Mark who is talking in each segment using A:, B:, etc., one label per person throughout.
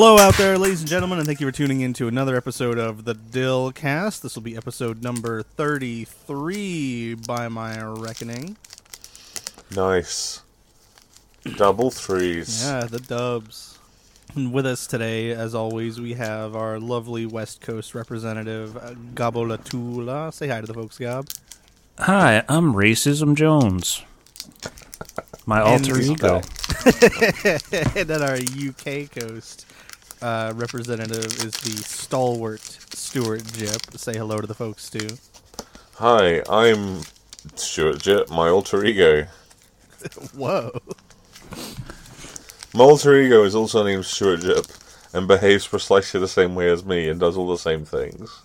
A: Hello out there, ladies and gentlemen, and thank you for tuning in to another episode of the Dilcast. This will be episode number 33 by my reckoning.
B: Nice. Double threes.
A: Yeah, the dubs. And with us today, as always, we have our lovely West Coast representative, uh, Gabo Latula. Say hi to the folks, Gab.
C: Hi, I'm Racism Jones. My alter ego.
A: and then our UK Coast uh, representative is the stalwart Stuart Gipp. Say hello to the folks, too.
B: Hi, I'm Stuart Jett, my alter ego.
A: Whoa.
B: My alter ego is also named Stuart Jett and behaves precisely the same way as me and does all the same things.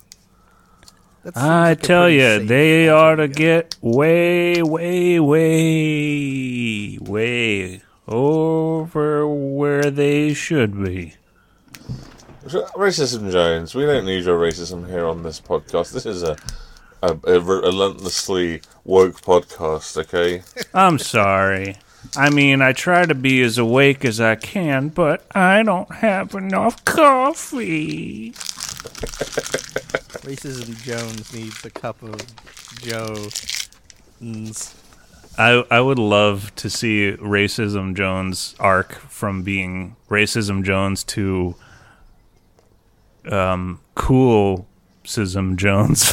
C: I
A: like
C: tell you, they
A: alter
C: ought to get way, way, way, way over where they should be.
B: Racism Jones, we don't need your racism here on this podcast. This is a, a, a relentlessly woke podcast, okay?
C: I'm sorry. I mean, I try to be as awake as I can, but I don't have enough coffee.
A: Racism Jones needs a cup of Joe.
C: I I would love to see Racism Jones arc from being Racism Jones to um Coolsism Jones.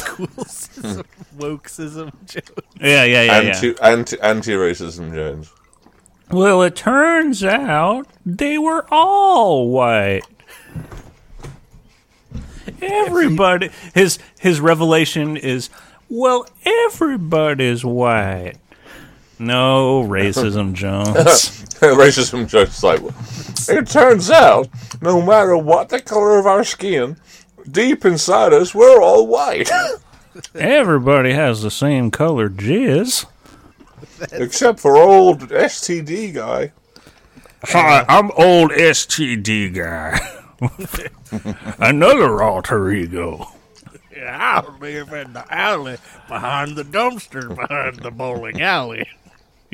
A: Wokeism Jones.
C: yeah, yeah, yeah, yeah.
B: Anti, anti, anti-racism Jones.
C: Well, it turns out they were all white. Everybody his his revelation is well, everybody's white. No racism, Jones.
B: racism Jones is like, it turns out, no matter what the color of our skin, deep inside us, we're all white.
C: Everybody has the same color jizz.
B: Except for old STD guy.
C: Hi, I'm old STD guy. Another alter ego.
A: I live in the alley behind the dumpster behind the bowling alley.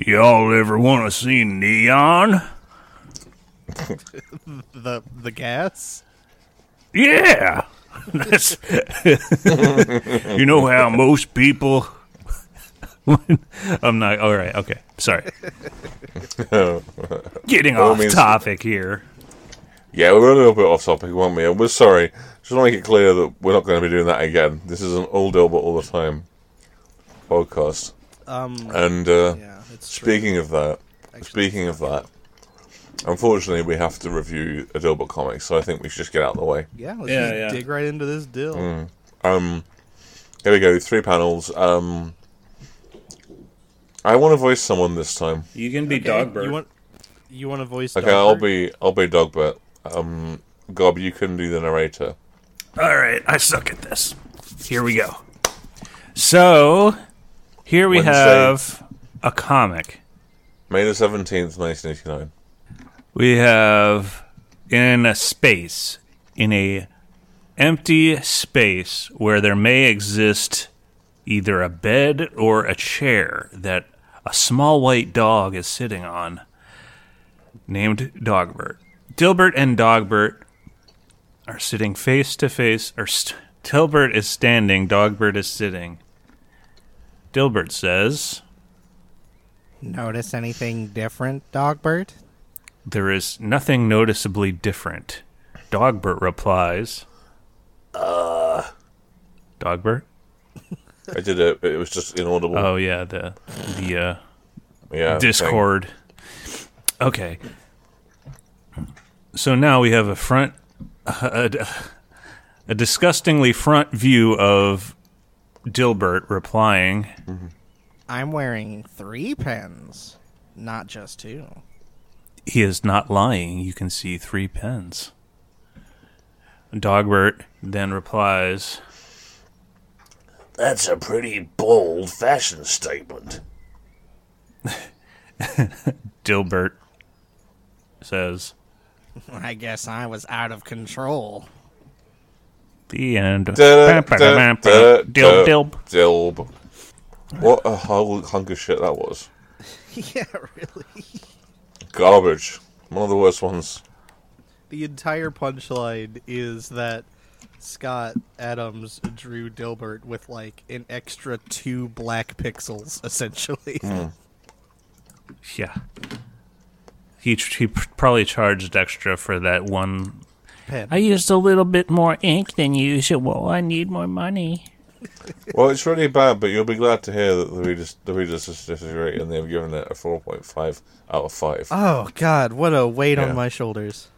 C: Y'all ever want to see neon?
A: The the gas?
C: Yeah. That's you know how most people. I'm not. All right. Okay. Sorry. Getting
B: Well,
C: off
B: means-
C: topic here.
B: Yeah, we're a little bit off topic, weren't we? And we're sorry. Just want to make it clear that we're not going to be doing that again. This is an all Dilbert all the time podcast.
A: Um
B: And uh,
A: yeah, it's true.
B: speaking of that,
A: Actually,
B: speaking of that, unfortunately, we have to review a Dilbert comic, so I think we should just get out of the way.
A: Yeah, let's
C: Yeah,
A: just
C: yeah.
A: dig right into this deal.
B: Um, here we go. Three panels. Um, I want to voice someone this time.
C: You can be
A: Okay, You want you want to voice
B: Okay, I'll be I'll be Dogbert. Um, Gob, you can do the narrator.
C: All right, I suck at this. Here we go. So, here we
B: Wednesday.
C: have a comic.
B: May the seventeenth, nineteen eighty nine.
C: We have in a space, in a empty space where there may exist either a bed or a chair that a small white dog is sitting on, named Dogbert. Dilbert and Dogbert are sitting face to face, or st- Dilbert is standing, Dogbert is sitting. Dilbert says,
A: Notice anything different, Dogbert?
C: There is nothing noticeably different. Dogbert replies, Uh. Dogbert?
B: I did it, it was just inaudible.
C: Oh, yeah, the, the, uh,
B: yeah,
C: Discord. Okay. So now we have a front, a, a disgustingly front view of Dilbert replying, mm-hmm.
A: I'm wearing three pens, not just two.
C: He is not lying. You can see three pens. Dogbert then replies,
D: That's a pretty bold fashion statement.
C: Dilbert says,
A: I guess I was out of control.
C: The end.
B: Da- da- da- da-
C: Dilb, dilb.
B: Dilb. What a whole hunk of shit that was.
A: yeah, really.
B: Garbage. One of the worst ones.
A: the entire punchline is that Scott Adams drew Dilbert with like an extra two black pixels, essentially. Hmm.
C: Yeah. He he probably charged extra for that one.
A: Pen.
C: I used a little bit more ink than usual. I need more money.
B: Well, it's really bad, but you'll be glad to hear that the readers the readers disagree, and they've given it a four point five out of five.
A: oh God, what a weight
B: Yeah.
A: on my shoulders.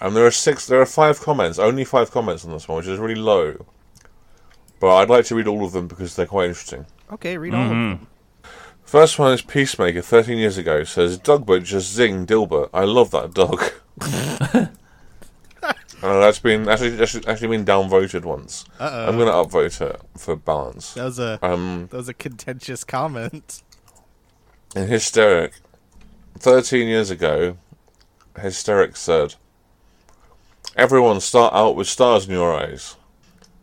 B: And there are six, there are five comments, only five comments on this one, which is really low. But I'd like to read all of them because they're quite interesting.
A: Okay, read all of mm-hmm. them.
B: First one is Peacemaker, 13 years ago, says, Dogbert just zing Dilbert. I love that dog. Uh, that's been actually actually, actually been downvoted once.
A: Uh-oh.
B: I'm going to upvote it for balance.
A: That was a
B: Um,
A: that was a contentious comment.
B: in Hysteric, 13 years ago, Hysteric said, Everyone start out with stars in your eyes.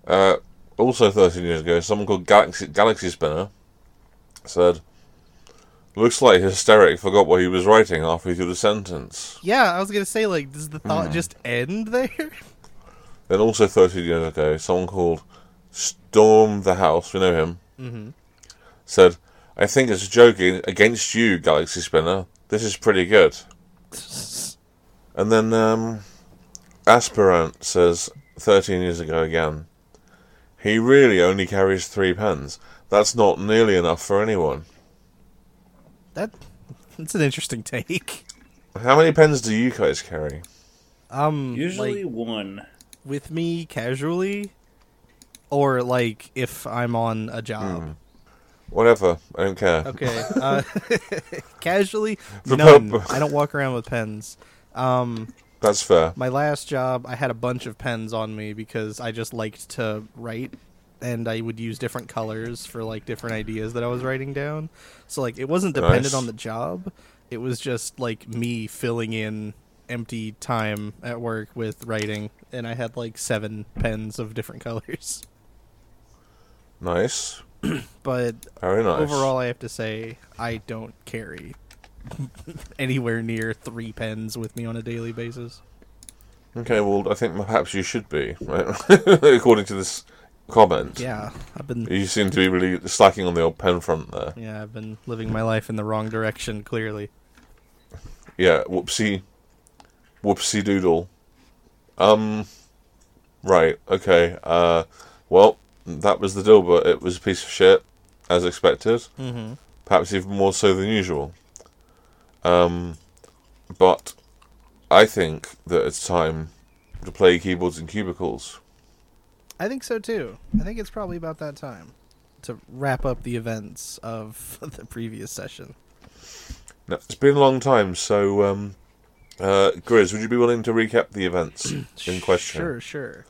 B: Uh, also 13 years ago, someone called Galaxy, Galaxy Spinner said, Looks like Hysteric forgot what he was writing halfway through the sentence.
A: Yeah, I was gonna say like, does the thought just end there?
B: Then also 13 years ago, someone called Storm the House, we know him,
A: Mm-hmm.
B: said, I think it's joking against you, Galaxy Spinner. This is pretty good. And then um, Aspirant says, 13 years ago again, he really only carries three pens. That's not nearly enough for anyone.
A: That that's an interesting take.
B: How many pens do you guys carry?
A: Um,
C: Usually
A: like,
C: one.
A: with me casually, or like if I'm on a job.
B: Whatever, I don't care.
A: Okay. Uh, casually,
B: For
A: none.
B: purpo-
A: I don't walk around with pens. Um,
B: That's fair.
A: my last job, I had a bunch of pens on me because I just liked to write, and I would use different colors for like different ideas that I was writing down. So like it wasn't dependent
B: Nice.
A: on the job; it was just like me filling in empty time at work with writing, and I had like seven pens of different colors.
B: Nice.
A: But
B: Very nice.
A: overall, I have to say I don't carry anywhere near three pens with me on a daily basis.
B: Okay, well, I think perhaps you should be, right? according to this comment.
A: Yeah, I've been
B: You seem to be really slacking on the old pen front there.
A: yeah I've been living my life in the wrong direction. Clearly,
B: Yeah, whoopsie, whoopsie doodle. Um, right, okay. Uh, well, that was the deal, but it was a piece of shit, as expected.
A: mm-hmm.
B: Perhaps even more so than usual. Um, but I think that it's time to play keyboards and cubicles.
A: I think so too. I think it's probably about that time to wrap up the events of the previous session.
B: Now, it's been a long time, so um, uh, Grizz, would you be willing to recap the events in question
A: Sure, sure.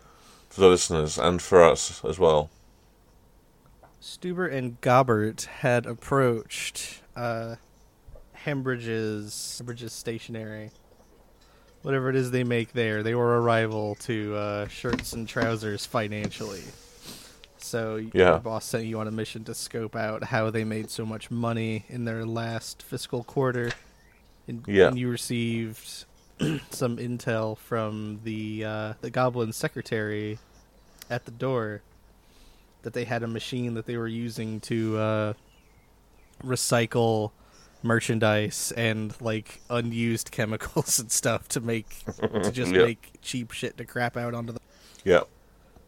B: for the listeners and for us as well?
A: Stubert and Gobbert had approached uh, Hembridge's Hembridge's stationery, whatever it is they make there. They were a rival to uh, Shirts and Trousers financially. So
B: Yeah.
A: your boss sent you on a mission to scope out how they made so much money in their last fiscal quarter. And,
B: Yeah.
A: and you received some intel from the uh, the Goblin secretary at the door that they had a machine that they were using to uh, recycle merchandise and like unused chemicals and stuff to make to just
B: Yep.
A: make cheap shit to crap out onto the
B: Yeah.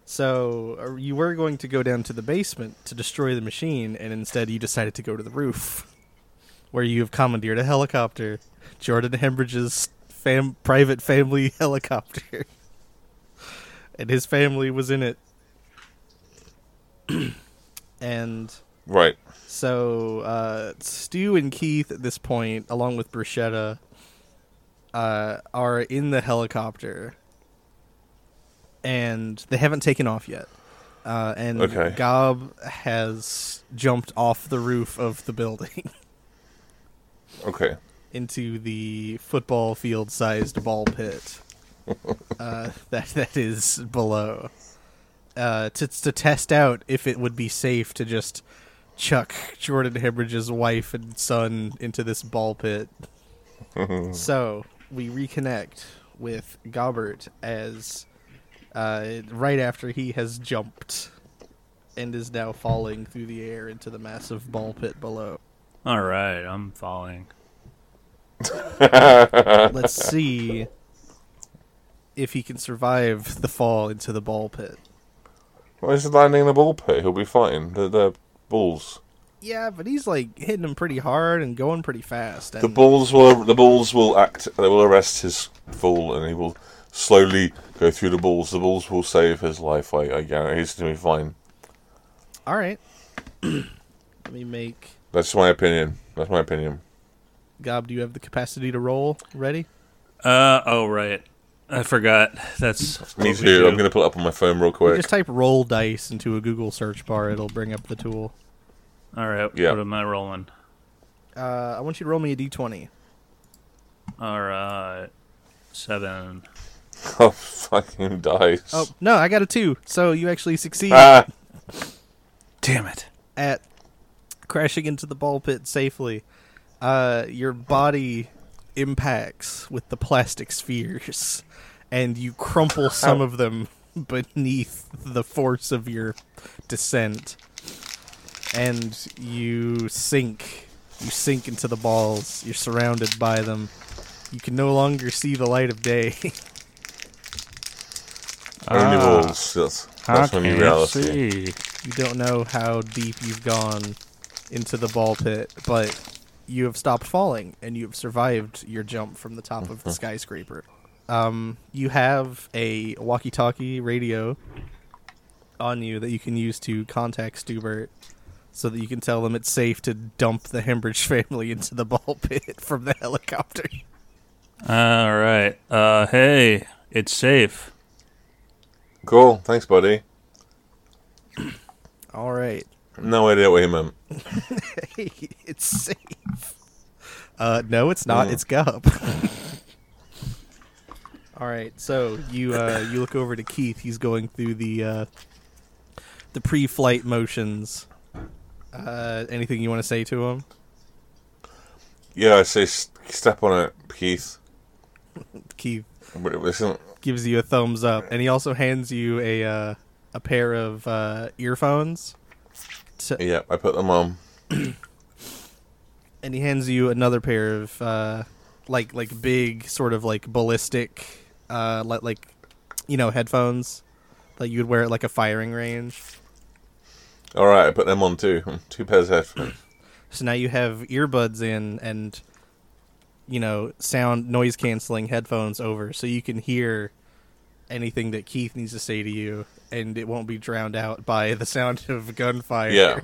A: so you were going to go down to the basement to destroy the machine, and instead you decided to go to the roof, where you have commandeered a helicopter, Jordan Hembridge's fam- private family helicopter, and his family was in it. and
B: Right.
A: so uh, Stu and Keith at this point, along with Bruschetta, uh, are in the helicopter, and they haven't taken off yet. Uh, and
B: Okay.
A: Gob has jumped off the roof of the building
B: Okay.
A: into the football field-sized ball pit uh, that that is below uh, to to test out if it would be safe to just chuck Jordan Hembridge's wife and son into this ball pit. so we reconnect with Gobbert as uh, right after he has jumped and is now falling through the air into the massive ball pit below.
C: All right, I'm falling.
A: Let's see if he can survive the fall into the ball pit.
B: Why is he landing in the ball pit? He'll be fighting the, the balls.
A: Yeah, but he's like hitting him pretty hard and going pretty fast. And
B: The balls will the balls will act. They will arrest his fall, and he will slowly go through the balls. The balls will save his life. I, I guarantee he's gonna be fine.
A: All right. Let me make
B: That's my opinion. That's my opinion.
A: Gob. Do you have the capacity to roll? Ready?
C: Uh oh, right. I forgot. That's
B: Me too.
C: do.
B: I'm gonna put it up on my phone real
A: You
B: quick.
A: just type roll dice into a Google search bar. It'll bring up the tool.
C: All right.
B: Yeah.
C: What am I rolling?
A: Uh, I want you to roll me a d20.
C: All right. Seven.
B: Oh fucking dice!
A: Oh no, I got a two. So you actually succeed
B: ah,
C: Damn it.
A: at crashing into the ball pit safely. Uh, your body impacts with the plastic spheres, and you crumple some of them beneath the force of your descent, and you sink. You sink into the balls. You're surrounded by them. You can no longer see the light of day.
B: only
C: Ah.
B: balls. That's, that's my new reality.
C: see.
A: You don't know how deep you've gone into the ball pit, but you have stopped falling and you have survived your jump from the top of the skyscraper. Um, you have a walkie-talkie radio on you that you can use to contact Stubert so that you can tell them it's safe to dump the Hembridge family into the ball pit from the helicopter.
C: All right. Uh, hey, it's safe.
B: Cool. Thanks, buddy.
A: All right.
B: No idea what he meant.
A: It's safe. Uh, no, it's not.
B: Mm.
A: It's Gub. All right, so you uh, you look over to Keith. He's going through the uh, the pre-flight motions. Uh, anything you want to say to him?
B: Yeah, I say step on it, Keith.
A: Keith
B: But it isn't.
A: gives you a thumbs up, and he also hands you a uh, a pair of uh, earphones. To,
B: Yeah, I put them on.
A: and he hands you another pair of uh, like like big sort of like ballistic uh like like you know headphones that you would wear at like a firing range.
B: All right, I put them on too. Two pairs of headphones.
A: So now you have earbuds in and you know sound noise canceling headphones over so you can hear anything that Keith needs to say to you and it won't be drowned out by the sound of gunfire.
B: Yeah.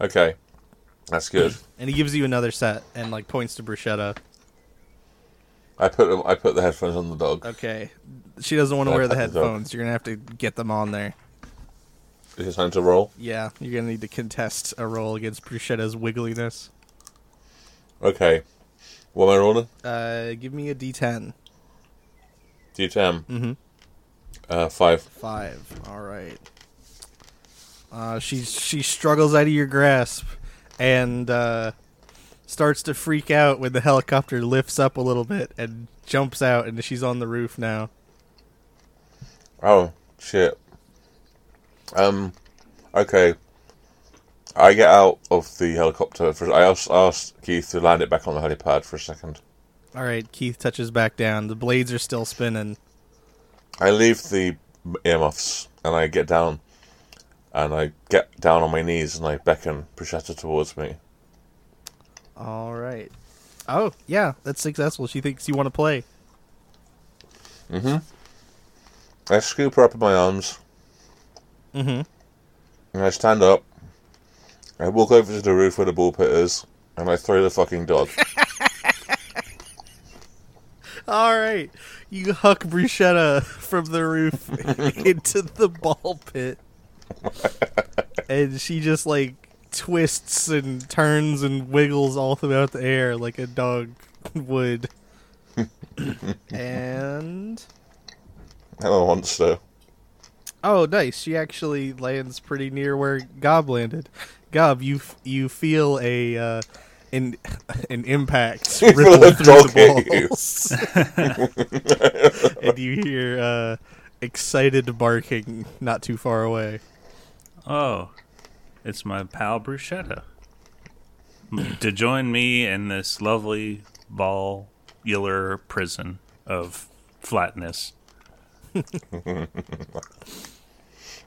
B: Okay, that's good.
A: And he gives you another set and like points to Bruschetta.
B: I put. I put the headphones on the dog.
A: Okay. She doesn't want to wear the
B: put the
A: headphones. You're going to have to get them on there.
B: Is it time to roll?
A: Yeah, you're going to need to contest a roll against Bruschetta's wiggliness.
B: Okay. What am I rolling?
A: Uh, give me a d10.
B: D10.
A: Mm-hmm.
B: Uh, five.
A: Five. All right. Uh, she she struggles out of your grasp and uh, starts to freak out when the helicopter lifts up a little bit and jumps out, and she's on the roof now.
B: Oh shit. Um. Okay. I get out of the helicopter. For I asked, asked Keith to land it back on the helipad for a second.
A: All right, Keith touches back down. The blades are still spinning.
B: I leave the earmuffs and I get down, and I get down on my knees and I beckon Bruschetta towards me.
A: All right. Oh yeah, that's successful. She thinks you want to play. Mm-hmm.
B: I scoop her up in my arms
A: Mm-hmm.
B: and I stand up. I walk over to the roof where the ball pit is, and I throw the fucking dog.
A: All right, you huck bruschetta from the roof into the ball pit, and she just like twists and turns and wiggles all throughout the air like a dog would. and
B: a monster.
A: oh, nice! She actually lands pretty near where Gob landed. Gob, you f- you feel a uh, an an impact
B: feel
A: ripple through the
B: hit you.
A: balls, and you hear uh, excited barking not too far away.
C: Oh, it's my pal Bruschetta. to join me in this lovely vollular prison of flatness.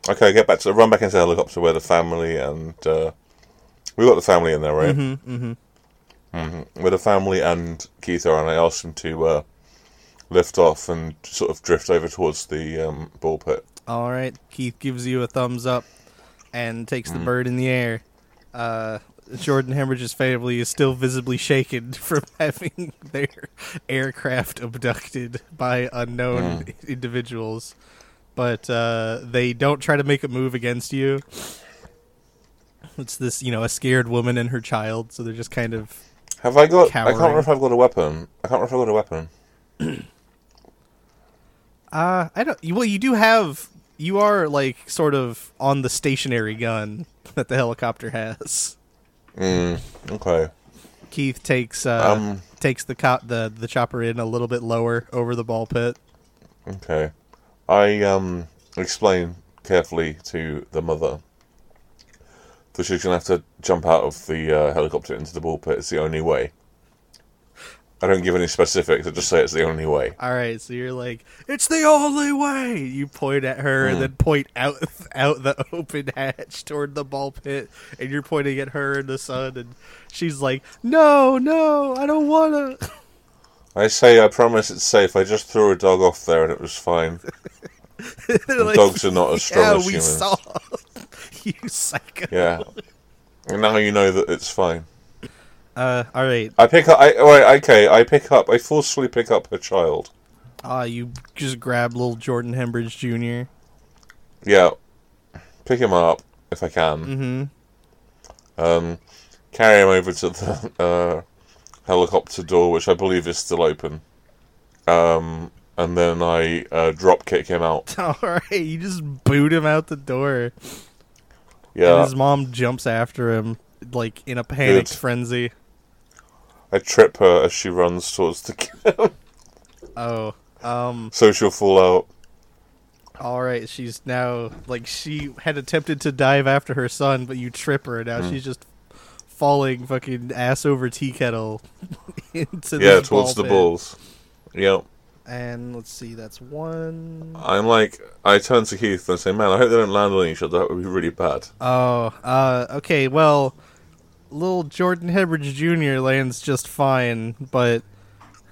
B: Okay, get back to run back into the helicopter where the family and uh, we got the family in there, right? Mm-hmm. Mm-hmm. Where the family and Keith are, and I asked him to uh, lift off and sort of drift over towards the um, ball pit.
A: All right, Keith gives you a thumbs up and takes the bird in the air. Uh, Jordan Hembridge's family is still visibly shaken from having their aircraft abducted by unknown individuals, but uh, they don't try to make a move against you. It's this, you know, a scared woman and her child, so they're just kind of
B: Have I got? I can't remember if I've got a weapon. I can't remember if I've got a weapon.
A: Uh, I don't. Well, you do have. You are like sort of on the stationary gun that the helicopter has.
B: Mm, okay.
A: Keith takes uh,
B: Um.
A: takes the co- the the chopper in a little bit lower over the ball pit.
B: Okay. I um explain carefully to the mother that she's gonna have to jump out of the uh, helicopter into the ball pit. It's the only way. I don't give any specifics. I just say it's the only way.
A: All right, so you're like, it's the only way. You point at her and then point out out the open hatch toward the ball pit, and you're pointing at her and the sun, and she's like, no, no, I don't wanna.
B: I say I promise it's safe. I just threw a dog off there and it was fine.
A: Like,
B: dogs are not as strong
A: yeah,
B: as humans."
A: saw. you psycho.
B: Yeah. And now you know that it's fine.
A: Uh, all right.
B: I pick up. I. Okay. I pick up. I forcefully pick up her child.
A: Ah, you just grab little Jordan Hembridge Jr.
B: Yeah. Pick him up if I can.
A: Mm-hmm.
B: Um, carry him over to the uh, helicopter door, which I believe is still open. Um, and then I uh, drop kick him out.
A: All right, you just boot him out the door, and
B: Yeah.
A: his mom jumps after him like in a panicked
B: Good.
A: frenzy.
B: I trip her as she runs towards the
A: Oh, um,
B: so she'll fall out.
A: all right. She's now like she had attempted to dive after her son, but you trip her. and Now
B: Hmm.
A: she's just falling fucking ass over tea kettle into
B: Yeah, towards
A: ball
B: the
A: pit.
B: balls. Yep.
A: And let's see, that's one.
B: I'm like, I turn to Keith and I say, "Man, I hope they don't land on each other. That would be really bad."
A: Oh, uh, okay. Well, little Jordan Hembridge Jr. lands just fine, but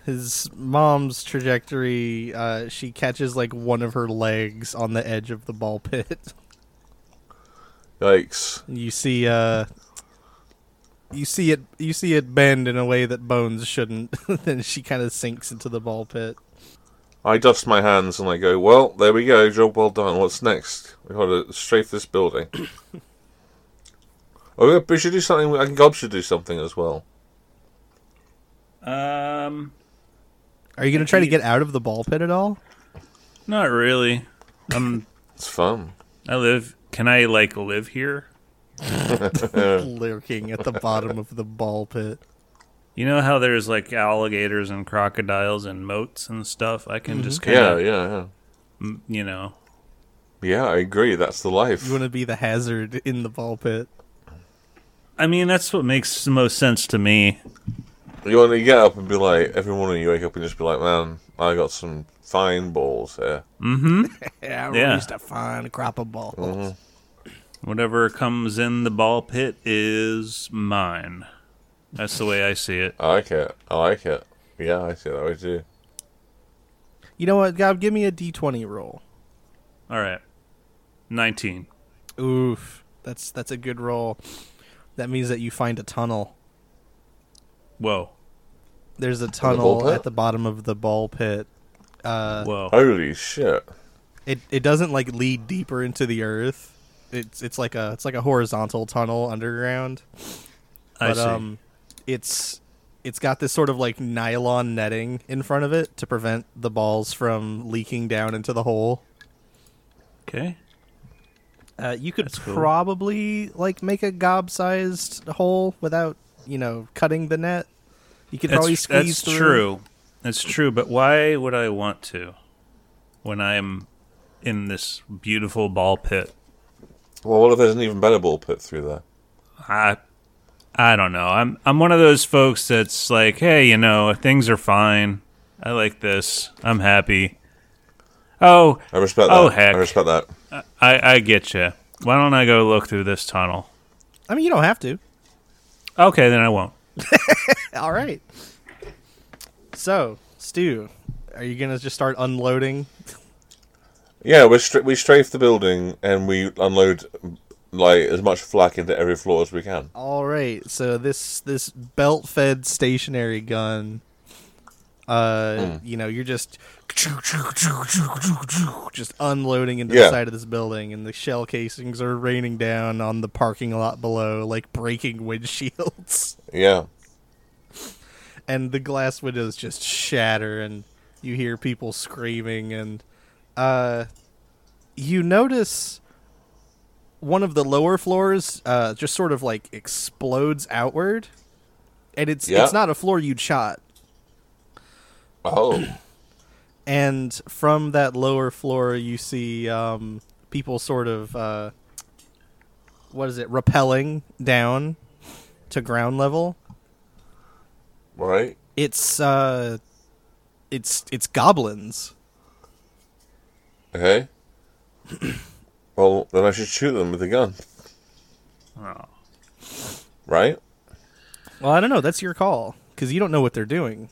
A: his mom's trajectory, uh, she catches like one of her legs on the edge of the ball pit.
B: Yikes!
A: you see, uh, you see it, you see it bend in a way that bones shouldn't. then she kind of sinks into the ball pit.
B: I dust my hands and I go, "Well, there we go. Job well done. What's next? We've got to strafe this building." oh, yeah, we should do something. I think Gob should do something as well.
C: Um,
A: Are you gonna try to get out of the ball pit at all?
C: not really. Um,
B: It's fun.
C: I live. Can I like live here?
A: Lurking at the bottom of the ball pit.
C: You know how there's like alligators and crocodiles and moats and stuff. I can just mm-hmm. kind
B: Yeah,
C: of,
B: yeah, yeah.
C: you know.
B: Yeah, I agree. That's the life.
A: You want to be the hazard in the ball pit.
C: I mean, that's what makes the most sense to me.
B: You want to get up and be like, every morning you wake up and just be like, man, I got some fine balls here. Mm-hmm.
A: Yeah,
C: Yeah.
A: raised a fine crop of mm-hmm. balls.
C: Whatever comes in the ball pit is mine. That's the way I see it.
B: I like it. I like it. Yeah, I see it that way too.
A: You know what, Gob? Give me a d20 roll.
C: All right. 19.
A: Oof, that's that's a good roll. That means that you find a tunnel.
C: Whoa.
A: There's a tunnel
B: pit?
A: at the bottom of the ball pit. Uh,
C: Whoa.
B: Holy shit.
A: it it doesn't like lead deeper into the earth. It's it's like a it's like a horizontal tunnel underground.
C: I see.
A: um, it's it's got this sort of like nylon netting in front of it to prevent the balls from leaking down into the hole.
C: okay.
A: Uh, you could
C: That's cool.
A: probably like make a gob-sized hole without you know, cutting the net. You could
C: That's,
A: probably squeeze through.
C: that's
A: through.
C: true. That's true. But why would I want to when I'm in this beautiful ball pit?
B: Well, what if there's an even better ball pit through there?
C: I I don't know. I'm I'm one of those folks that's like, hey, you know, things are fine. I like this. I'm happy. Oh,
B: I respect oh, that.
C: Oh, heck.
B: I respect that.
C: I I get you. Why don't I go look through this tunnel?
A: I mean, you don't have to.
C: Okay, then I won't.
A: All right. So, Stu, are you gonna just start unloading?
B: Yeah, we stra- we strafe the building and we unload like as much flak into every floor as we can.
A: All right. So this this belt-fed stationary gun. Uh, you know, you're just just unloading into the side of this building, and the shell casings are raining down on the parking lot below, like breaking windshields,
B: Yeah.
A: and the glass windows just shatter, and you hear people screaming, and uh, you notice one of the lower floors uh, just sort of like explodes outward, and it's
B: Yeah.
A: it's not a floor you'd shot.
B: Oh.
A: and from that lower floor you see um, people sort of uh, what is it rappelling down to ground level
B: right.
A: it's uh it's it's goblins
B: Okay. well, then I should shoot them with a gun,
C: Oh.
B: right?
A: well i don't know that's your call because you don't know what they're doing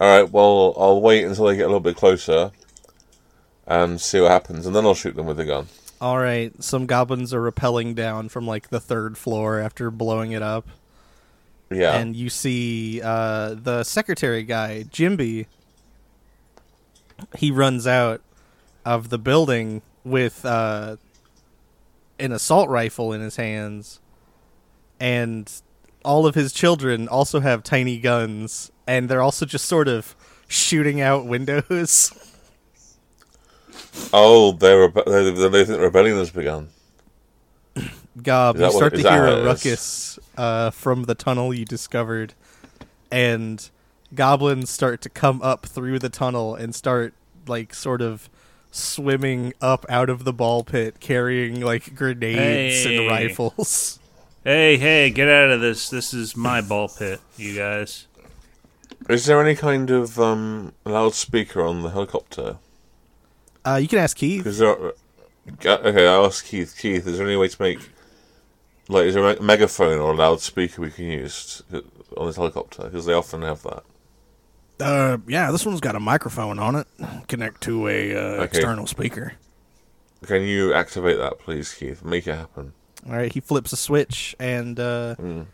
B: All right. Well, I'll wait until they get a little bit closer and see what happens, and then I'll shoot them with a gun.
A: all right some goblins are rappelling down from like the third floor after blowing it up
B: Yeah.
A: and you see uh, the secretary guy, Jimby. He runs out of the building with uh, an assault rifle in his hands, and all of his children also have tiny guns, and they're also just sort of shooting out windows.
B: oh, they're rebe- they, they they think rebellion has begun.
A: Gob, you
B: that what-
A: start to hear a ruckus uh, from the tunnel you discovered, and goblins start to come up through the tunnel and start like sort of swimming up out of the ball pit, carrying like grenades
C: Hey.
A: and rifles.
C: Hey, hey, get out of this. This is my ball pit, you guys.
B: Is there any kind of um, loudspeaker on the helicopter?
A: Uh, you can ask Keith.
B: Because there are, okay, I'll ask Keith. Keith, is there any way to make like is there a megaphone or a loudspeaker we can use to, on this helicopter? Because they often have that.
A: Uh, yeah, this one's got a microphone on it. Connect to a uh,
B: Okay.
A: external speaker.
B: Can you activate that, please, Keith? Make it happen.
A: All right, he flips a switch and uh,
B: Mm.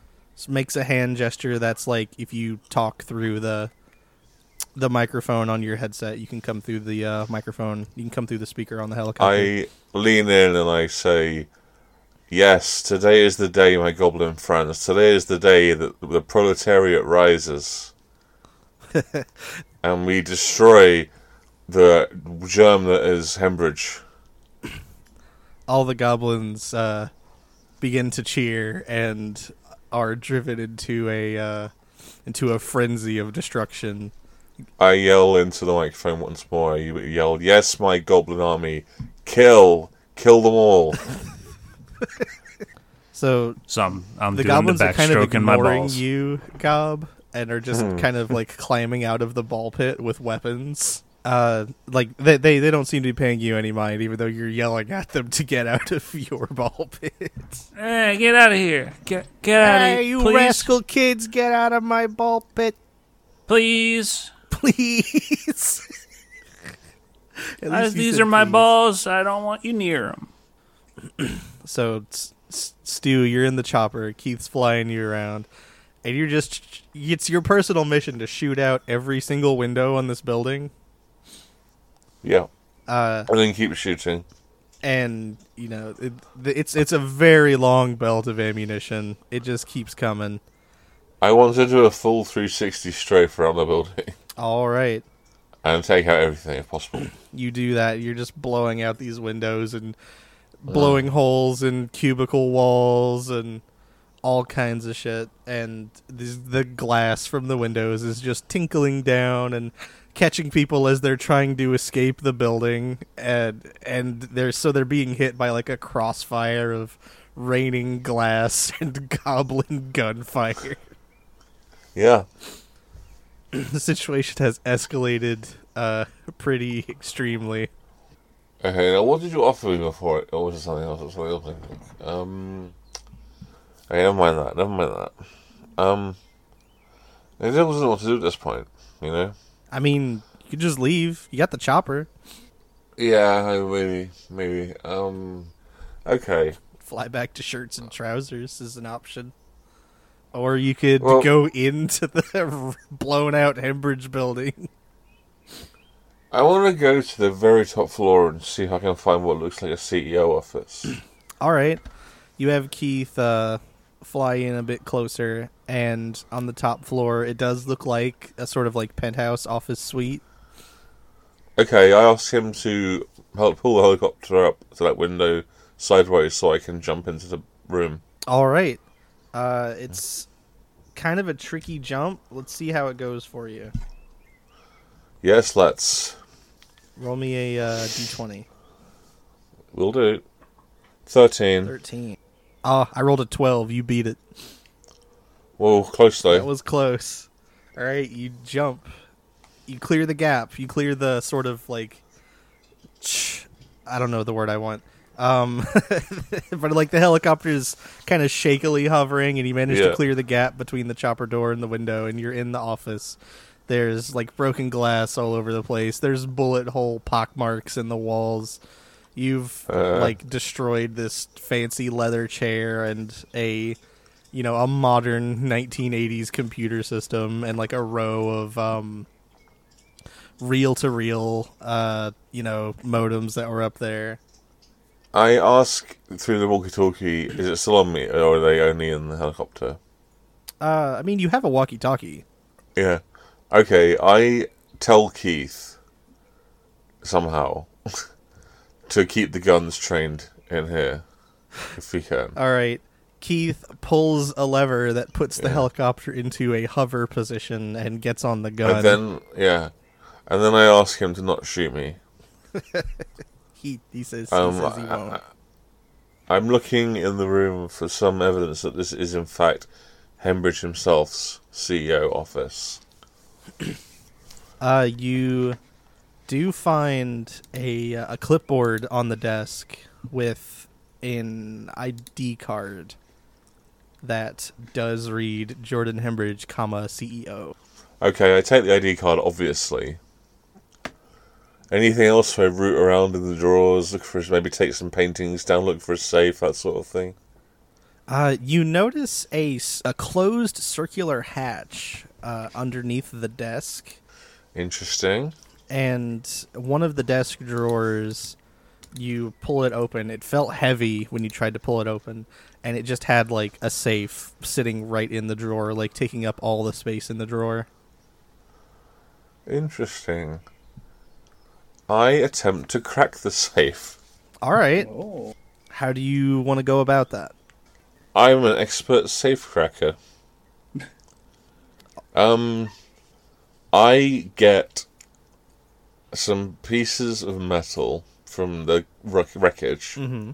A: makes a hand gesture that's like if you talk through the the microphone on your headset, you can come through the uh, microphone. You can come through the speaker on the helicopter.
B: I lean in and I say, "Yes, today is the day, my goblin friends. Today is the day that the proletariat rises, and we destroy the germ that is Hembridge."
A: All the goblins uh, begin to cheer and are driven into a uh, into a frenzy of destruction.
B: I yell into the microphone once more. I yell, "Yes, my goblin army, kill, kill them all."
A: So
C: So I'm, I'm
A: the
C: doing the
A: goblins are kind of
C: my
A: ignoring you, Gob, and are just kind of like climbing out of the ball pit with weapons. Uh, like they, they they don't seem to be paying you any mind, even though you're yelling at them to get out of your ball pit.
C: Hey, get out of here. Get, get out of here.
A: Hey, you
C: please.
A: rascal kids, get out of my ball pit,
C: Please.
A: please. At
C: I- these are my
A: please.
C: balls. I don't want you near them.
A: So, S- S- Stu, you're in the chopper. Keith's flying you around, and you're just. It's your personal mission to shoot out every single window on this building.
B: Yeah,
A: Uh,
B: and then keep shooting.
A: and you know it, it's it's a very long belt of ammunition. It just keeps coming.
B: I want to do a full 360 strafe around the building
A: All right,
B: and take out everything if possible.
A: you do that. You're just blowing out these windows and blowing holes in cubicle walls and all kinds of shit, and this, the glass from the windows is just tinkling down and catching people as they're trying to escape the building, and and they're so they're being hit by like a crossfire of raining glass and goblin gunfire.
B: Yeah.
A: the situation has escalated uh, pretty extremely.
B: Okay, now what did you offer me before it? Or was it something else? Something else. Um. Okay, never mind that. Never mind that. Um. I don't know what to do at this point, you know?
A: I mean, you could just leave. You got the chopper.
B: Yeah, maybe. Maybe. Um. Okay.
A: Fly back to shirts and trousers is an option. Or you could
B: Well-
A: go into the blown out Hembridge building.
B: I want to go to the very top floor and see if I can find what looks like a CEO office.
A: All right. You have Keith uh, fly in a bit closer, and on the top floor, it does look like a sort of like penthouse office suite.
B: Okay, I ask him to help pull the helicopter up to that window sideways so I can jump into the room.
A: All right. Uh, it's kind of a tricky jump. Let's see how it goes for you.
B: Yes, let's.
A: Roll me a uh, d20.
B: We'll do. 13.
A: 13. Oh, I rolled a 12. You beat it.
B: Whoa, close though.
A: That was close. All right, you jump. You clear the gap. You clear the sort of like I don't know the word I want. Um but like the helicopter is kind of shakily hovering and you manage
B: Yeah.
A: to clear the gap between the chopper door and the window and you're in the office. There's like broken glass all over the place. There's bullet hole pock marks in the walls. You've
B: Uh.
A: like destroyed this fancy leather chair and a you know a modern 1980s computer system and like a row of um reel to reel uh you know modems that were up there
B: I ask through the walkie talkie, is it still on me or are they only in the helicopter?
A: uh i mean you have a walkie talkie
B: Yeah. Okay, I tell Keith somehow to keep the guns trained in here if we can.
A: all right keith pulls a lever that puts the
B: Yeah.
A: helicopter into a hover position and gets on the gun
B: And then, yeah. And then I ask him to not shoot me.
A: he, he says, he,
B: Um,
A: says he
B: I-
A: won't.
B: I'm looking in the room for some evidence that this is, in fact, Hembridge himself's CEO office.
A: Uh, you do find a uh, a clipboard on the desk with an ID card that does read Jordan Hembridge, comma CEO.
B: Okay, I take the ID card, obviously. Anything else I root around in the drawers, look for maybe take some paintings down, look for a safe, that sort of thing.
A: Uh, you notice a, a closed circular hatch uh, underneath the desk,
B: Interesting.
A: And one of the desk drawers. You pull it open. It felt heavy when you tried to pull it open, and it just had like a safe sitting right in the drawer, like taking up all the space in the drawer.
B: Interesting. I attempt to crack the safe.
A: All right.
E: Oh.
A: How do you want to go about that?
B: I'm an expert safe cracker. um, I get some pieces of metal from the wreck- wreckage,
A: Mm-hmm.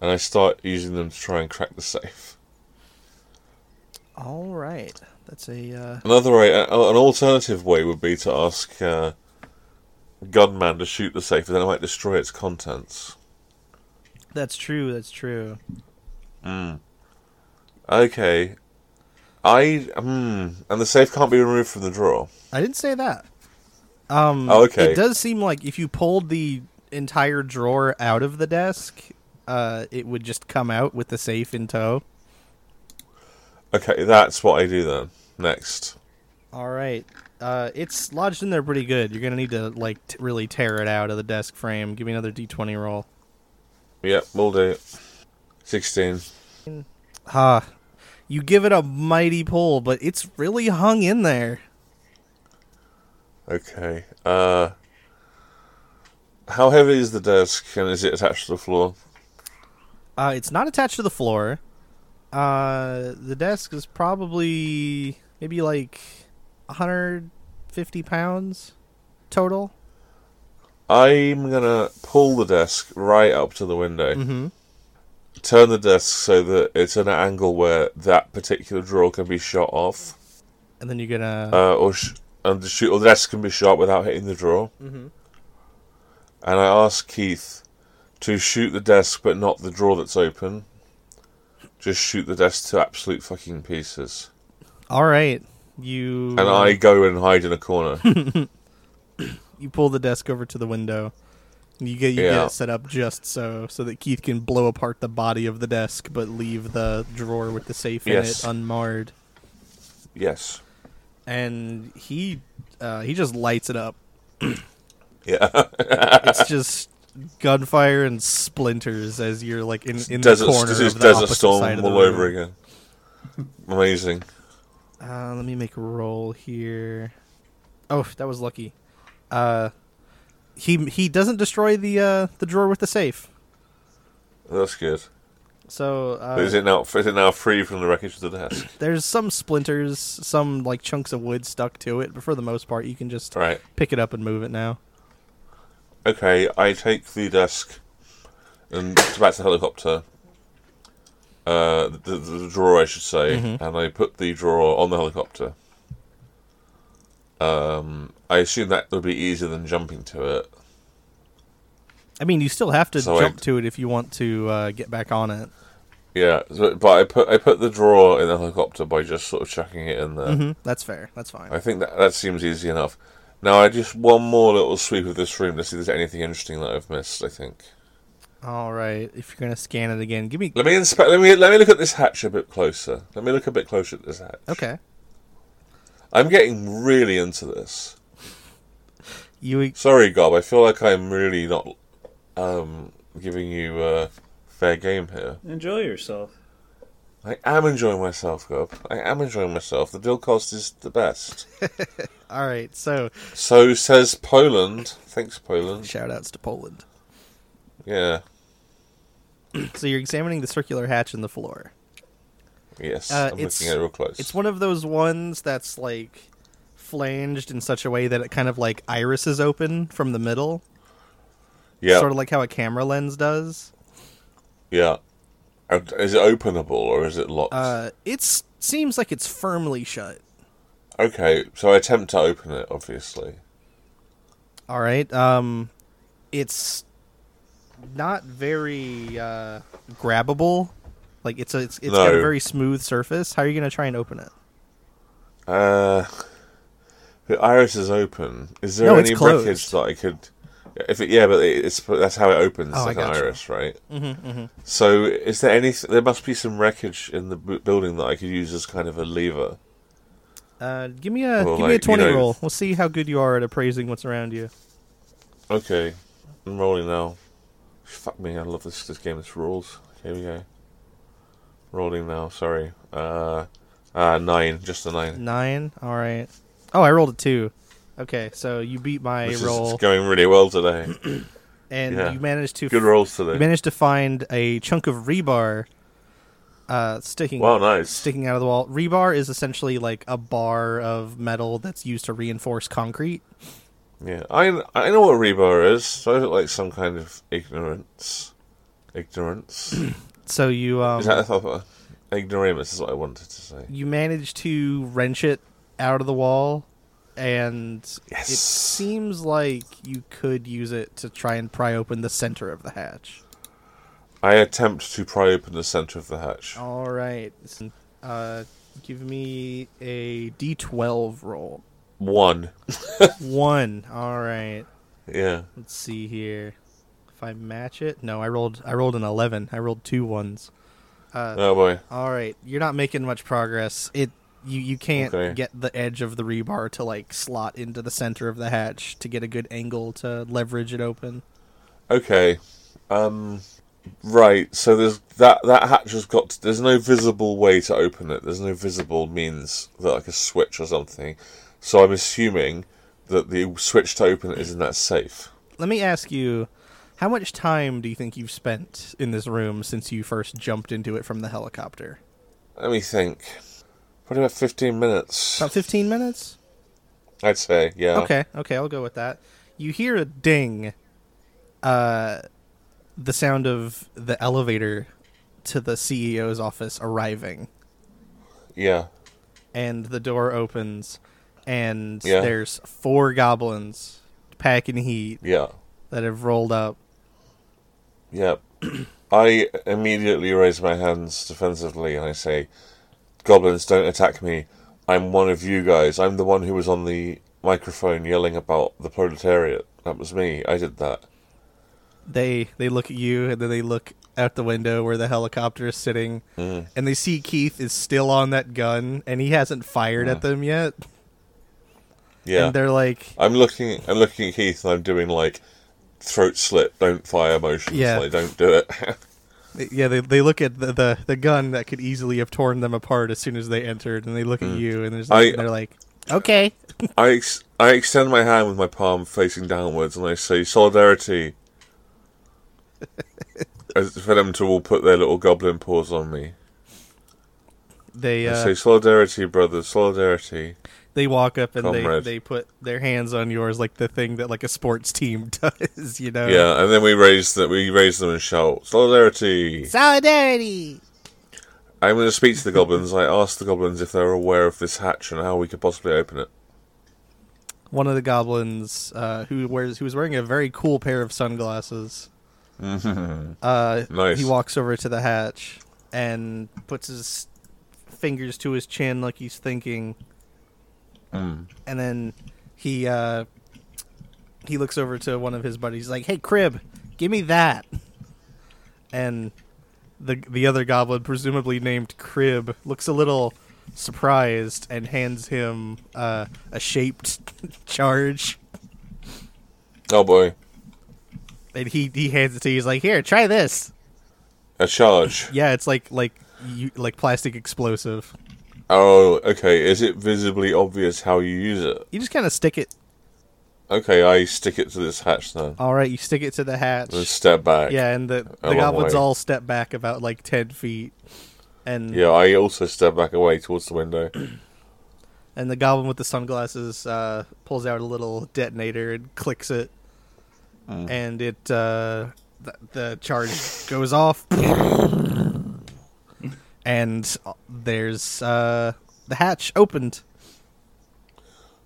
B: and I start using them to try and crack the safe.
A: All right. That's a uh,
B: Another way, an alternative way, would be to ask uh, gunman to shoot the safe, and then I might destroy its contents.
A: that's true. That's true.
B: Okay, I hmm, and the safe can't be removed from the drawer.
A: I didn't say that. Um,
B: Oh, okay.
A: It does seem like if you pulled the entire drawer out of the desk, uh, it would just come out with the safe in tow.
B: Okay, that's what I do then. Next.
A: All right. Uh, it's lodged in there pretty good. You're gonna need to like t- really tear it out of the desk frame. Give me another d20 roll.
B: Yep, we'll do. 16.
A: Ah, you give it a mighty pull, but it's really hung in there.
B: Okay. Uh, how heavy is the desk and is it attached to the floor?
A: Uh, it's not attached to the floor. Uh, the desk is probably maybe like 150 pounds total.
B: I'm gonna pull the desk right up to the window.
A: Mm-hmm.
B: Turn the desk so that it's at an angle where that particular drawer can be shot off,
A: And then you're gonna.
B: uh, or sh- and the shoot or the desk can be shot without hitting the drawer.
A: mm-hmm.
B: And I ask Keith to shoot the desk, but not the drawer that's open. Just shoot the desk to absolute fucking pieces.
A: All right, you.
B: And I go and hide in a corner.
A: you pull the desk over to the window. You get you
B: Yeah.
A: get it set up just so so that Keith can blow apart the body of the desk, but leave the drawer with the safe
B: Yes.
A: in it unmarred.
B: yes.
A: And he uh, he just lights it up.
B: Yeah.
A: It's just gunfire and splinters as you're like in, in
B: desert,
A: the corner of the
B: Desert Storm
A: side of the
B: all over again. Amazing.
A: Uh, let me make a roll here. Oh, that was lucky. Uh, he he doesn't destroy the uh, the drawer with the safe.
B: That's good.
A: So uh,
B: is it now? Is it now free from the wreckage of the desk?
A: there's some splinters, some like chunks of wood stuck to it, but for the most part, you can just
B: Right.
A: pick it up and move it now.
B: Okay. I take the desk and back to the helicopter. Uh, the, the drawer, I should say,
A: Mhm.
B: and I put the drawer on the helicopter. Um, I assume that would be easier than jumping to it.
A: I mean, you still have to
B: So I-
A: jump to it if you want to uh, get back on it.
B: Yeah, so, but I put I put the drawer in the helicopter by just sort of chucking it in there.
A: hmm That's fair. That's fine.
B: I think that that seems easy enough. Now I just one more little sweep of this room to see if there's anything interesting that I've missed. I think.
A: All right, if you're gonna scan it again, give me.
B: Let me inspect. Let me let me look at this hatch a bit closer. Let me look a bit closer at this hatch.
A: Okay,
B: I'm getting really into this.
A: you
B: Sorry, Gob. I feel like I'm really not um, giving you uh, fair game here.
C: Enjoy yourself.
B: I am enjoying myself, Gob. I am enjoying myself. The Dilcast is the best.
A: all right. So
B: So says Poland. Thanks, Poland.
A: shout outs to Poland.
B: Yeah.
A: So you're examining the circular hatch in the floor.
B: Yes.
A: Uh,
B: I'm looking at it real close.
A: It's one of those ones that's like flanged in such a way that it kind of like irises open from the middle,
B: yeah.
A: sort of like how a camera lens does.
B: Yeah. Is it openable or is it locked?
A: Uh, it seems like it's firmly shut.
B: okay, so I attempt to open it, obviously.
A: All right. Um, it's not very uh, grabbable. Like it's a it's, it's got a very smooth surface. How are you gonna try and open it?
B: Uh, the iris is open. Is there
A: No,
B: any wreckage that I could? If it, yeah, but it's that's how it opens,
A: Oh,
B: like an iris, right?
A: Mm-hmm, mm-hmm.
B: So, is there any? There must be some wreckage in the building that I could use as kind of a lever.
A: Uh, give me a
B: Well,
A: give me a
B: like, you
A: twenty
B: know-
A: roll. We'll see how good you are at appraising what's around you.
B: Okay, I'm rolling now. Fuck me, I love this this game. This rules. Here we go. Rolling now. Sorry. Uh, uh nine. Just a nine.
A: Nine. All right. Oh, I rolled a two. Okay, so you beat my roll.
B: This
A: roll,
B: is going really well today.
A: and
B: yeah.
A: you managed to
B: Good rolls today.
A: you managed to find a chunk of rebar uh, sticking
B: Wow, nice.
A: sticking out of the wall. Rebar is essentially like a bar of metal that's used to reinforce concrete.
B: Yeah, I I know what rebar is. So I look like some kind of ignorance. Ignorance.
A: So you um
B: is that thought ignoramus is what I wanted to say.
A: you managed to wrench it out of the wall, and
B: Yes.
A: it seems like you could use it to try and pry open the center of the hatch.
B: I attempt to pry open the center of the hatch.
A: All right, uh, give me a d12 roll.
B: One.
A: One. All right.
B: Yeah.
A: Let's see here. If I match it, no, I rolled. I rolled an eleven. I rolled two ones. Uh,
B: Oh boy.
A: All right, you're not making much progress. It you you can't
B: Okay.
A: get the edge of the rebar to like slot into the center of the hatch to get a good angle to leverage it open.
B: Okay. Um. Right. So there's that that hatch has got. there's no visible way to open it. There's no visible means that like a switch or something. So I'm assuming that the switch to open it is in that safe.
A: Let me ask you, how much time do you think you've spent in this room since you first jumped into it from the helicopter?
B: let me think. Probably about 15 minutes.
A: About 15 minutes?
B: I'd say, yeah.
A: Okay, okay, I'll go with that. You hear a ding. Uh the sound of the elevator to the CEO's office arriving
B: Yeah.
A: and the door opens and
B: Yeah.
A: there's four goblins packing heat
B: Yeah.
A: that have rolled up.
B: Yeah. I immediately raise my hands defensively and I say, Goblins, don't attack me. I'm one of you guys. I'm the one who was on the microphone yelling about the proletariat. That was me. I did that.
A: They they look at you and then they look out the window where the helicopter is sitting
B: Mm.
A: and they see Keith is still on that gun and he hasn't fired at them yet.
B: Yeah.
A: And they're like
B: I'm looking I'm looking at Keith and I'm doing like throat slit, don't fire motions.
A: Yeah.
B: Like don't do it.
A: Yeah, they they look at the, the the gun that could easily have torn them apart as soon as they entered, and they look at you, and there's
B: Mm. I-
A: they're like, okay,
B: I ex- I extend my hand with my palm facing downwards and I say solidarity. As for them to all put their little goblin paws on me.
A: they
B: I
A: uh,
B: say solidarity, brothers, solidarity.
A: They walk up and they they put their hands on yours like the thing that like a sports team does, you know?
B: Yeah, and then we raise that we raise them and shout solidarity.
A: solidarity.
B: I'm going to speak to the goblins. I ask the goblins if they're aware of this hatch and how we could possibly open it.
A: One of the goblins, uh, who wears who was wearing a very cool pair of sunglasses, uh,
B: Nice.
A: he walks over to the hatch and puts his fingers to his chin like he's thinking.
B: Mm.
A: and then he uh he looks over to one of his buddies. Like hey crib give me that. And the the other goblin presumably named crib looks a little surprised and hands him uh, a shaped charge.
B: Oh boy,
A: and he he hands it to you. He's like here try this.
B: A charge.
A: yeah it's like like you like plastic explosive
B: Oh, okay. Is it visibly obvious how you use it?
A: you just kind of stick it
B: Okay, I stick it to this hatch then.
A: all right you stick it to the hatch
B: And step back.
A: Yeah, and the, the goblins
B: way.
A: all step back about like ten feet, and
B: Yeah, I also step back away towards the window.
A: and the goblin with the sunglasses uh, pulls out a little detonator and clicks it, and it uh, the, the charge goes off, and there's uh, the hatch opened,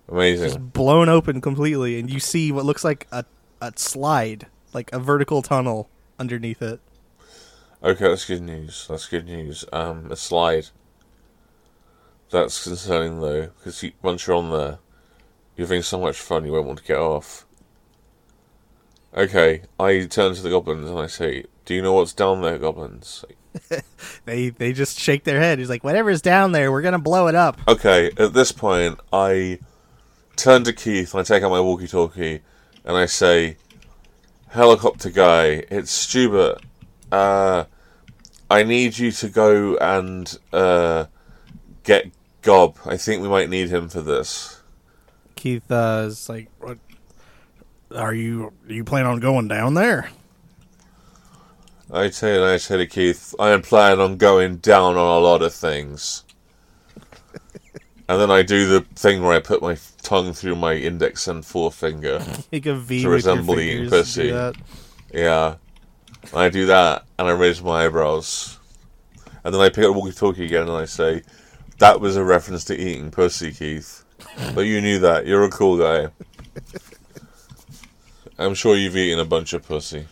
B: Amazing.
A: just blown open completely, and you see what looks like a a slide, like a vertical tunnel underneath it.
B: Okay, that's good news. That's good news. Um, a slide. That's concerning though, because you, once you're on there, you're having so much fun you won't want to get off. Okay, I turn to the goblins and I say, "Do you know what's down there, goblins?"
A: They they just shake their head. He's like, whatever's down there, we're gonna blow it up.
B: Okay, at this point, I turn to Keith and I take out my walkie-talkie and I say, "Helicopter guy, it's Stubert. Uh, I need you to go and uh, get Gob. I think we might need him for this."
A: Keith uh, is like, what, "Are you do you plan on going down there?"
B: I say, and I say to Keith, "I am planning on going down on a lot of things." and then I do the thing where I put my tongue through my index and forefinger.
A: Make a V
B: To resemble eating pussy. Yeah. I do that, and I raise my eyebrows. And then I pick up walkie-talkie again, and I say, "That was a reference to eating pussy, Keith. But you knew that. You're a cool guy. I'm sure you've eaten a bunch of pussy.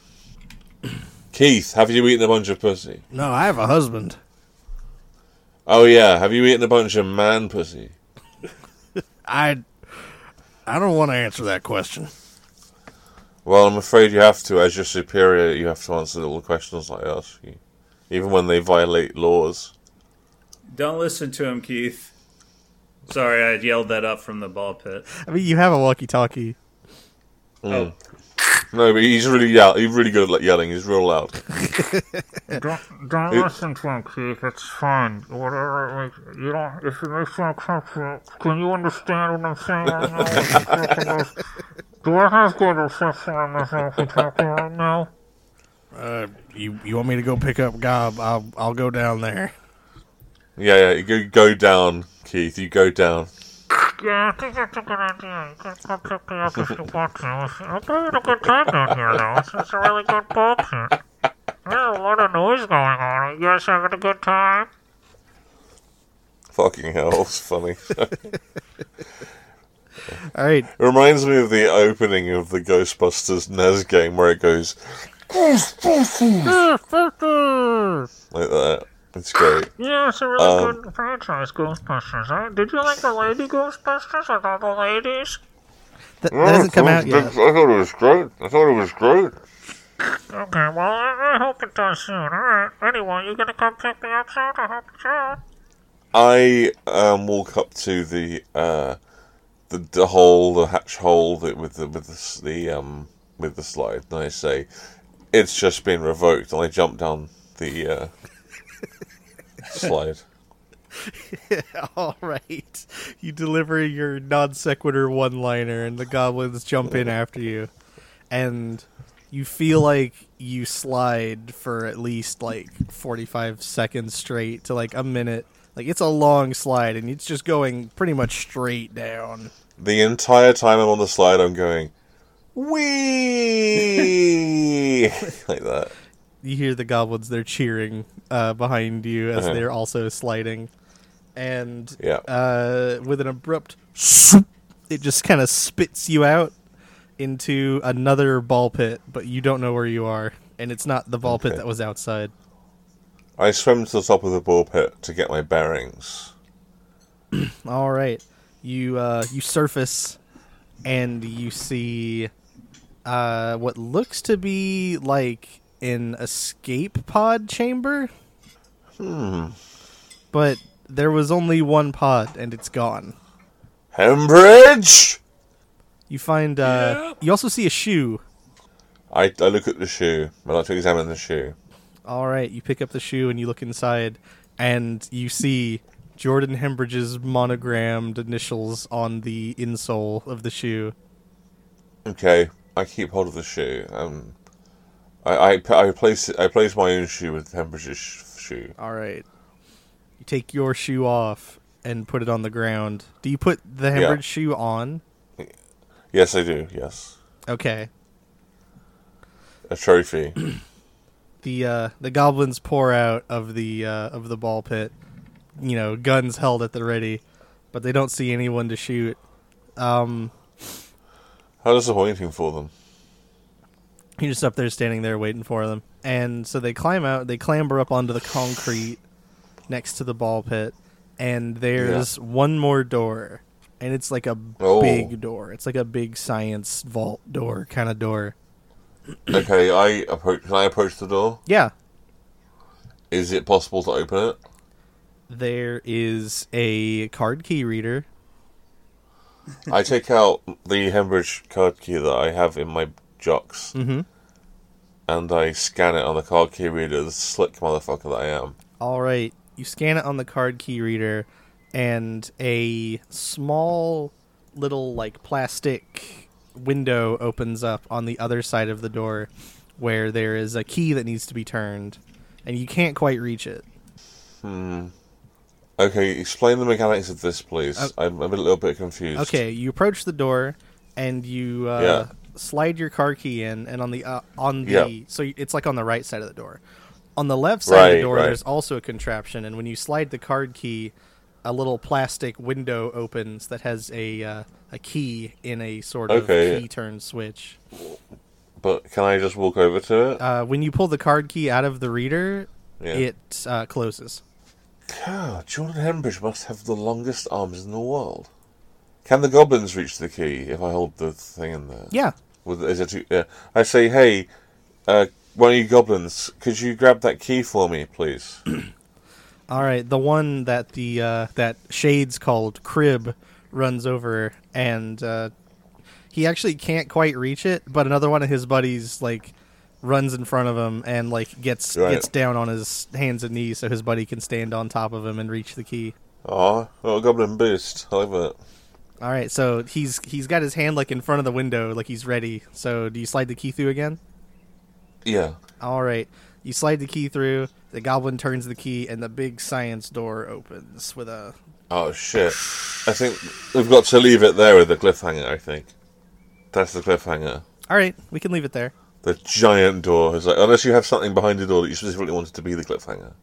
B: Keith, have you eaten a bunch of pussy?
A: No, I have a husband.
B: Oh yeah, have you eaten a bunch of man pussy?
A: I I don't want to answer that question.
B: Well, I'm afraid you have to. As your superior, you have to answer all the questions I ask you, even when they violate laws.
C: Don't listen to him, Keith. Sorry, I yelled that up from the ball pit.
A: I mean, you have a walkie-talkie. Hmm.
C: Oh,
B: No, but he's really yell- He's really good at like, yelling. He's real loud.
E: Don't don't
B: It-
E: listen to him, Keith. It's fine. Whatever it makes you don't. If it makes you uncomfortable, can you understand what I'm saying right now? What I'm talking about? Do I have good reception on this walkie-talkie right now?
A: Uh, you you want me to go pick up Gob? I'll I'll go down there.
B: Yeah, yeah. You go, go down, Keith. You go down.
E: Yeah, I think that's a good idea. You can come pick me up if you want to. I'm having a good time down here, though. It's, it's a really good pub here. There's a lot of noise going on. Are you guys having a good time?
B: Fucking hell, it's funny.
A: All right,
B: It reminds me of the opening of the Ghostbusters NES game where it goes Ghostbusters like that. It's great.
E: Yeah, it's a really
B: Um,
E: good franchise, Ghostbusters. Huh? Did you like the Lady Ghostbusters with all the ladies?
A: that, that hasn't come out yet.
B: I thought it was great. I thought it was great.
E: Okay, well, I, I hope it does soon. Alright, anyway, you gonna come pick me up soon? I hope it's soon.
B: I um, walk up to the uh, the the hole, the hatch hole that with the with the, the um with the slide, and I say, "It's just been revoked," and I jump down the uh, slide.
A: All right, you deliver your non sequitur one liner, and the goblins jump in after you, and you feel like you slide for at least like forty five seconds straight to like a minute. Like it's a long slide, and it's just going pretty much straight down.
B: The entire time I'm on the slide, I'm going, "Wee!" like that.
A: You hear the goblins they're cheering uh, behind you as
B: Uh-huh.
A: they're also sliding and
B: Yeah.
A: uh, with an abrupt it just kind of spits you out into another ball pit but you don't know where you are and it's not the ball pit that was outside
B: I swim to the top of the ball pit to get my bearings.
A: all right you uh, you surface and you see uh, what looks to be like an escape pod chamber
B: Hmm.
A: but there was only one pod and it's gone.
B: Hembridge.
A: You find uh you also see a shoe.
B: I, I look at the shoe. I like to examine the shoe.
A: All right, you pick up the shoe and you look inside and you see Jordan Hembridge's monogrammed initials on the insole of the shoe.
B: Okay, I keep hold of the shoe. Um, I, I, I place I place my own shoe with Hembridge's sh- shoe.
A: All right. You take your shoe off and put it on the ground. Do you put the Hembridge shoe on?
B: Yes, I do. Yes,
A: Okay.
B: a trophy.
A: the uh, the goblins pour out of the uh, of the ball pit, you know, guns held at the ready, but they don't see anyone to shoot. Um,
B: How disappointing for them.
A: You're just up there standing there waiting for them, and so they climb out. They clamber up onto the concrete next to the ball pit, and there's one more door, and it's like a
B: Oh.
A: big door. It's like a big science vault door kind of door.
B: Okay, I approach. Can I approach the door?
A: Yeah,
B: Is it possible to open it?
A: there is a card key reader.
B: I take out the Hembridge card key that I have in my jocks,
A: Mm-hmm.
B: and I scan it on the card key reader. The slick motherfucker that I am.
A: All right, you scan it on the card key reader, and a small little like plastic window opens up on the other side of the door, where there is a key that needs to be turned, and you can't quite reach it.
B: Hmm. Okay, explain the mechanics of this, please.
A: Uh,
B: I'm, I'm a little bit confused.
A: Okay, you approach the door, and you uh,
B: Yeah.
A: Slide your car key in, and on the uh, on the
B: Yeah.
A: so it's like on the right side of the door. On the left side of the door,
B: right.
A: there's also a contraption, and when you slide the card key, a little plastic window opens that has a uh, a key in a sort of
B: Okay.
A: key turn switch.
B: But can I just walk over to it?
A: Uh, when you pull the card key out of the reader,
B: yeah.
A: it uh, closes.
B: God, Jordan Hembridge must have the longest arms in the world. Can the goblins reach the key if I hold the thing in there?
A: Yeah,
B: With, is it yeah. I say, hey, uh, one of you goblins, could you grab that key for me, please?
A: All right, the one that the uh, that Shades called Crib runs over, and uh, he actually can't quite reach it. But another one of his buddies like runs in front of him and like gets
B: Right.
A: gets down on his hands and knees so his buddy can stand on top of him and reach the key.
B: Oh, goblin boost. I like that.
A: All right, so he's he's got his hand like in front of the window, like he's ready. So do you slide the key through again?
B: Yeah.
A: All right. You slide the key through. The goblin turns the key, and the big science door opens with a.
B: Oh shit! I think we've got to leave it there with the cliffhanger. I think that's the cliffhanger.
A: All right, we can leave it there.
B: The giant door is like, unless you have something behind the door that you specifically wanted to be the cliffhanger.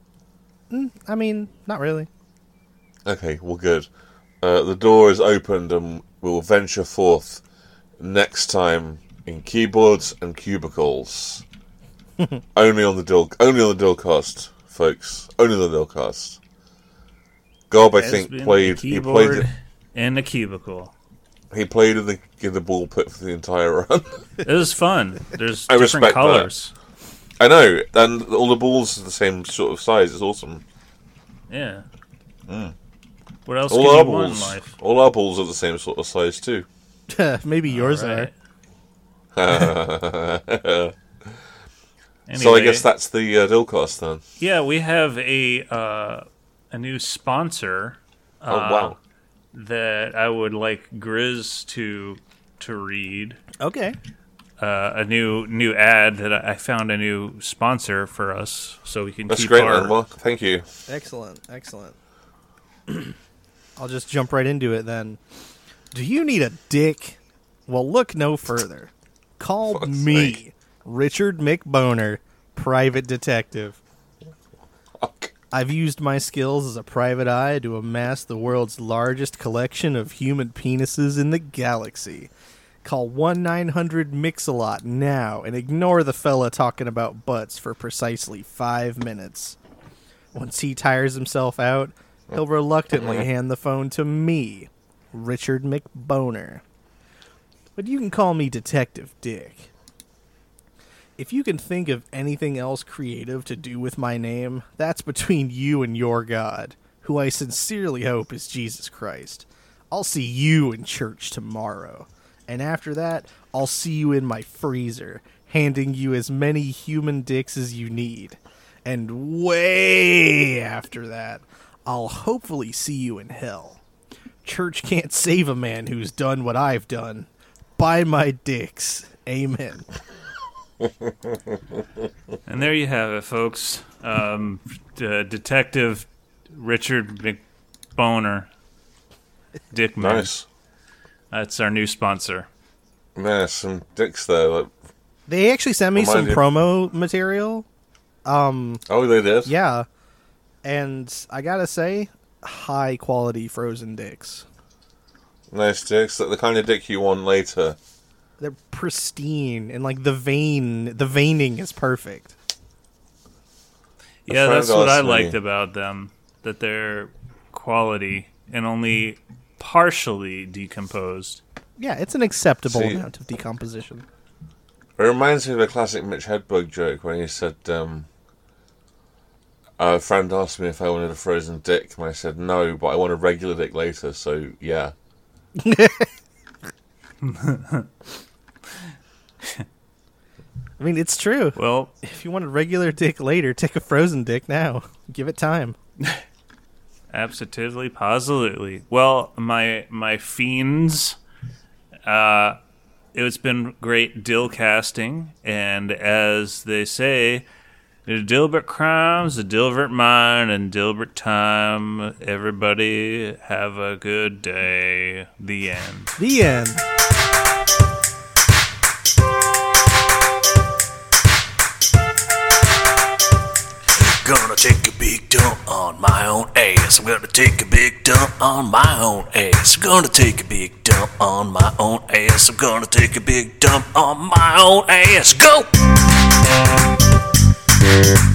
A: Mm, I mean, not really.
B: Okay, well, good. Uh, the door is opened, and we will venture forth next time in keyboards and cubicles. only on the Dil, only on the Dilcast, folks. Only on the Dilcast. Gob, I think played. He played.
C: and a cubicle.
B: He played in the in the ball pit for the entire run.
C: It was fun. There's
B: I
C: different
B: respect that.
C: colors.
B: I know, and all the balls are the same sort of size. It's awesome.
C: Yeah. What else.
B: All
C: can
B: our
C: you want in
B: balls,
C: life?
B: all our balls are the same sort of size too.
A: Maybe yours
C: Right.
B: so I guess that's the uh, Dilcast then.
C: yeah, we have a uh, a new sponsor
B: Oh
C: Uh,
B: wow!
C: that I would like Grizz to to read.
A: Okay.
C: Uh, a new new ad that I I found a new sponsor for us, so we can
B: That's
C: keep
B: great,
C: our
B: man. Thank you.
A: Excellent. Excellent. I'll just jump right into it then. Do you need a dick? Well, look no further. Call
B: Fuck's
A: me,
B: sake.
A: Richard McBoner, private detective.
B: Fuck.
A: I've used my skills as a private eye to amass the world's largest collection of human penises in the galaxy. Call 1 900 Mixalot now and ignore the fella talking about butts for precisely five minutes. Once he tires himself out, he'll reluctantly hand the phone to me, Richard McBoner. But you can call me Detective Dick. If you can think of anything else creative to do with my name, that's between you and your God, who I sincerely hope is Jesus Christ. I'll see you in church tomorrow. And after that, I'll see you in my freezer, handing you as many human dicks as you need. And way after that, I'll hopefully see you in hell. Church can't save a man who's done what I've done. Buy my dicks. Amen.
C: And there you have it, folks. Um, d- Detective Richard McBoner, Dick Man.
B: Nice.
C: That's our new sponsor.
B: Man, some dicks there. Like,
A: They actually sent me some
B: you.
A: promo material. Um,
B: oh, they did.
A: yeah, and I gotta say, high quality frozen dicks.
B: Nice dicks. The kind of dick you want later.
A: They're pristine and like the vein, the veining is perfect.
C: Yeah, that's what I
B: asked me-
C: liked about them. That they're quality and only partially decomposed.
A: Yeah, it's an acceptable
B: See-
A: amount of decomposition.
B: It reminds me of a classic Mitch Hedberg joke when he said, um, a friend asked me if I wanted a frozen dick, and I said no, but I want a regular dick later, so yeah.
A: I mean, it's true.
C: Well,
A: If you want a regular dick later, take a frozen dick now. Give it time.
C: absolutely, positively. Well, my my fiends. Uh, it's been great dill casting, and as they say, the Dilbert crimes, the Dilbert mind, and Dilbert time. Everybody have a good day. The end.
A: The end.
D: Gonna take a big dump on my own ass. I'm gonna take a big dump on my own ass. I'm gonna take a big dump on my own ass. I'm gonna take a big dump on my own ass. Go! Yeah.